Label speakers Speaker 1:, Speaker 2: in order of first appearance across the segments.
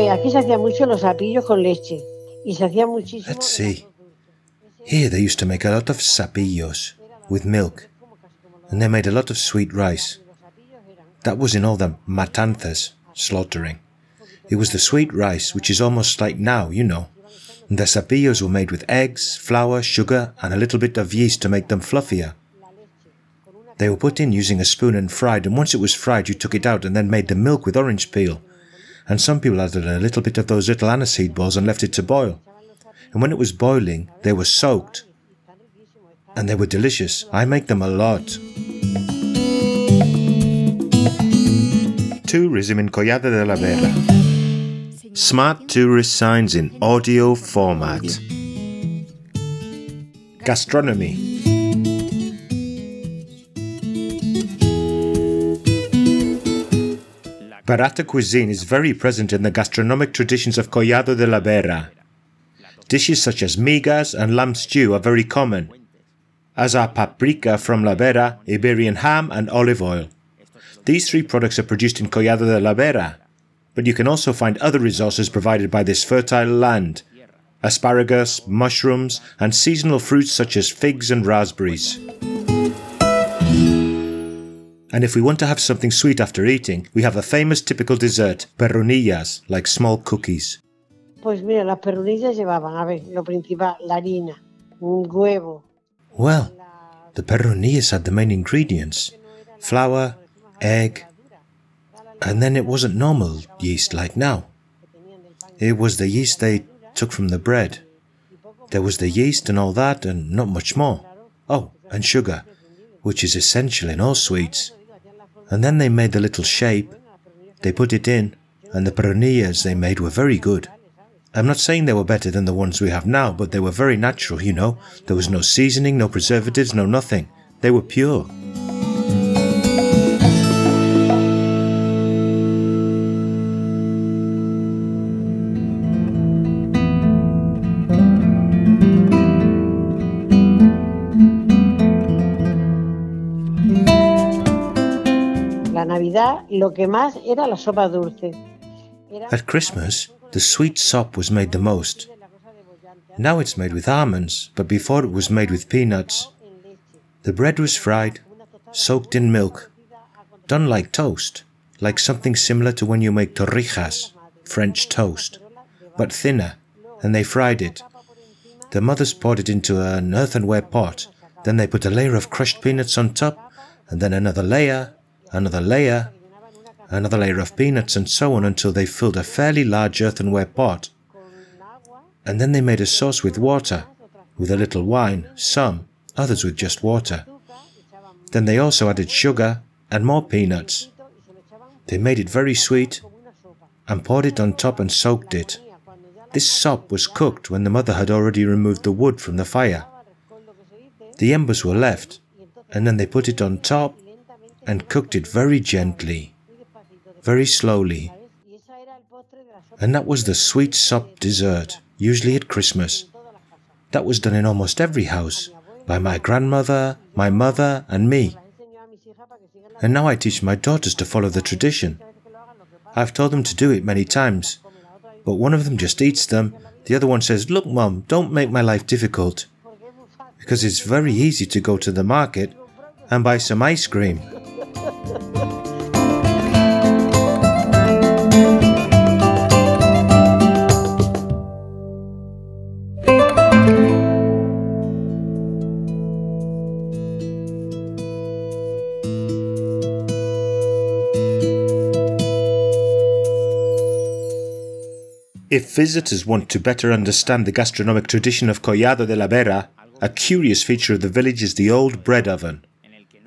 Speaker 1: ver, aquí se hacía mucho los sapillos con leche. Y se hacía muchísimo.
Speaker 2: Let's see. Here they used to make a lot of sapillos with milk, and they made a lot of sweet rice. That was in all the matanzas, slaughtering. It was the sweet rice, which is almost like now, you know. And the sapillos were made with eggs, flour, sugar, and a little bit of yeast to make them fluffier. They were put in using a spoon and fried, and once it was fried, you took it out and then made the milk with orange peel. And some people added a little bit of those little aniseed balls and left it to boil. And when it was boiling, they were soaked. And they were delicious. I make them a lot. Tourism in Collado de la Vera. Smart tourist signs in audio format. Gastronomy. Verata cuisine is very present in the gastronomic traditions of Collado de la Vera. Dishes such as migas and lamb stew are very common, as are paprika from La Vera, Iberian ham, and olive oil. These three products are produced in Collado de la Vera, but you can also find other resources provided by this fertile land asparagus, mushrooms, and seasonal fruits such as figs and raspberries. And if we want to have something sweet after eating, we have a famous typical dessert, perrunillas, like small cookies.
Speaker 1: Pues mira, las perrunillas llevaban, a ver, lo principal, la harina, un huevo.
Speaker 2: Well, the perrunillas had the main ingredients flour, egg, and then it wasn't normal yeast like now. It was the yeast they took from the bread. There was the yeast and all that, and not much more. Oh, and sugar, which is essential in all sweets. And then they made the little shape, they put it in, and the perrunillas they made were very good. I'm not saying they were better than the ones we have now, but they were very natural, you know. There was no seasoning, no preservatives, no nothing. They were pure. At Christmas, the sweet sop was made the most. Now it's made with almonds, but before it was made with peanuts. The bread was fried, soaked in milk, done like toast, like something similar to when you make torrijas, French toast, but thinner, and they fried it. The mothers poured it into an earthenware pot, then they put a layer of crushed peanuts on top, and then another layer, another layer, another layer of peanuts, and so on until they filled a fairly large earthenware pot. And then they made a sauce with water, with a little wine, some, others with just water. Then they also added sugar and more peanuts. They made it very sweet and poured it on top and soaked it. This sop was cooked when the mother had already removed the wood from the fire. The embers were left, and then they put it on top and cooked it very gently, very slowly. And that was the sweet sop dessert, usually at Christmas. That was done in almost every house, by my grandmother, my mother, and me. And now I teach my daughters to follow the tradition. I've told them to do it many times, but one of them just eats them. The other one says, Look, Mum, don't make my life difficult. Because it's very easy to go to the market and buy some ice cream. If visitors want to better understand the gastronomic tradition of Collado de la Vera, a curious feature of the village is the old bread oven,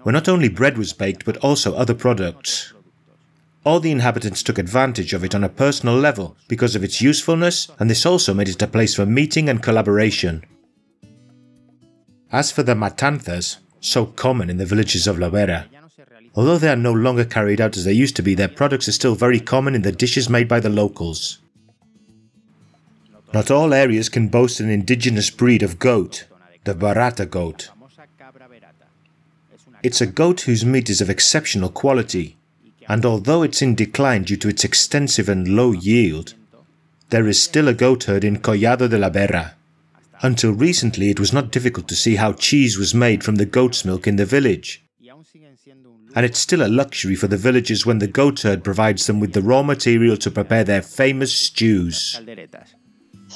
Speaker 2: where not only bread was baked but also other products. All the inhabitants took advantage of it on a personal level because of its usefulness, and this also made it a place for meeting and collaboration. As for the matanzas, so common in the villages of La Vera, although they are no longer carried out as they used to be, their products are still very common in the dishes made by the locals. Not all areas can boast an indigenous breed of goat, the Verata goat. It's a goat whose meat is of exceptional quality, and although it's in decline due to its extensive and low yield, there is still a goat herd in Collado de la Vera. Until recently, it was not difficult to see how cheese was made from the goat's milk in the village. And it's still a luxury for the villagers when the goat herd provides them with the raw material to prepare their famous stews.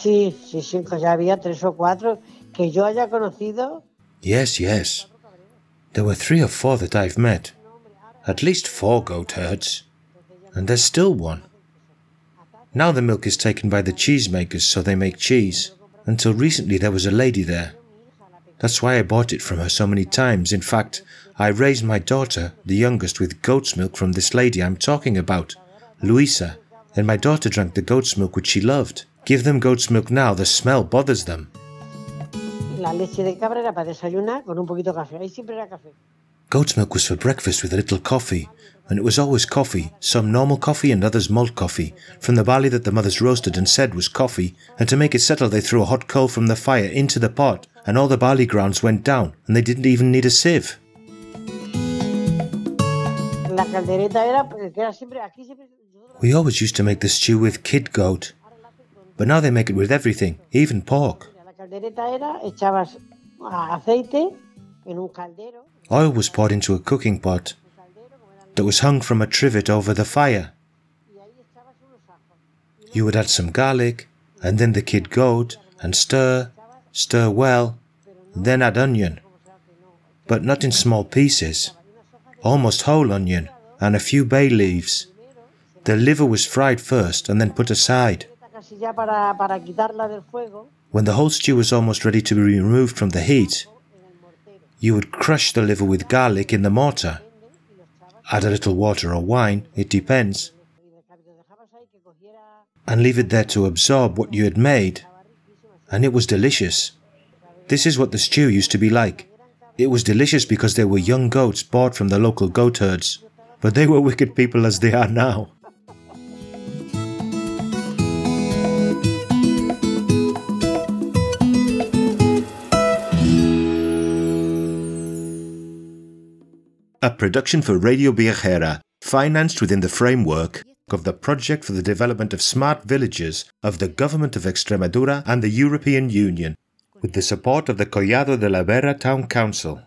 Speaker 1: Sí, sí, sí, que ya había tres o cuatro que yo haya conocido.
Speaker 2: Yes, yes. There were three or four that I've met. At least four goat herds. And there's still one. Now the milk is taken by the cheesemakers so they make cheese. Until recently there was a lady there. That's why I bought it from her so many times. In fact, I raised my daughter, the youngest, with goat's milk from this lady I'm talking about, Luisa, and my daughter drank the goat's milk which she loved. Give them goat's milk now, the smell bothers them.
Speaker 1: La leche de cabra era para desayunar con un poquito de café. Ahí siempre era café.
Speaker 2: Goat's milk was for breakfast with a little coffee, and it was always coffee, some normal coffee and others malt coffee, from the barley that the mothers roasted and said was coffee, and to make it settle they threw a hot coal from the fire into the pot, and all the barley grounds went down, and they didn't even need a sieve.
Speaker 1: La caldereta era que era siempre aquí siempre.
Speaker 2: We always used to make the stew with kid goat, but now they make it with everything, even pork.
Speaker 1: La caldereta era echabas aceite en un caldero.
Speaker 2: Oil was poured into a cooking pot that was hung from a trivet over the fire. You would add some garlic, and then the kid goat, and stir, stir well, then add onion, but not in small pieces, almost whole onion, and a few bay leaves. The liver was fried first and then put aside. When the whole stew was almost ready to be removed from the heat, you would crush the liver with garlic in the mortar. Add a little water or wine, it depends, and leave it there to absorb what you had made. And it was delicious. This is what the stew used to be like. It was delicious because they were young goats bought from the local goat herds, but they were wicked people as they are now. A production for Radio Viajera, financed within the framework of the Project for the Development of Smart Villages of the Government of Extremadura and the European Union, with the support of the Collado de la Vera Town Council.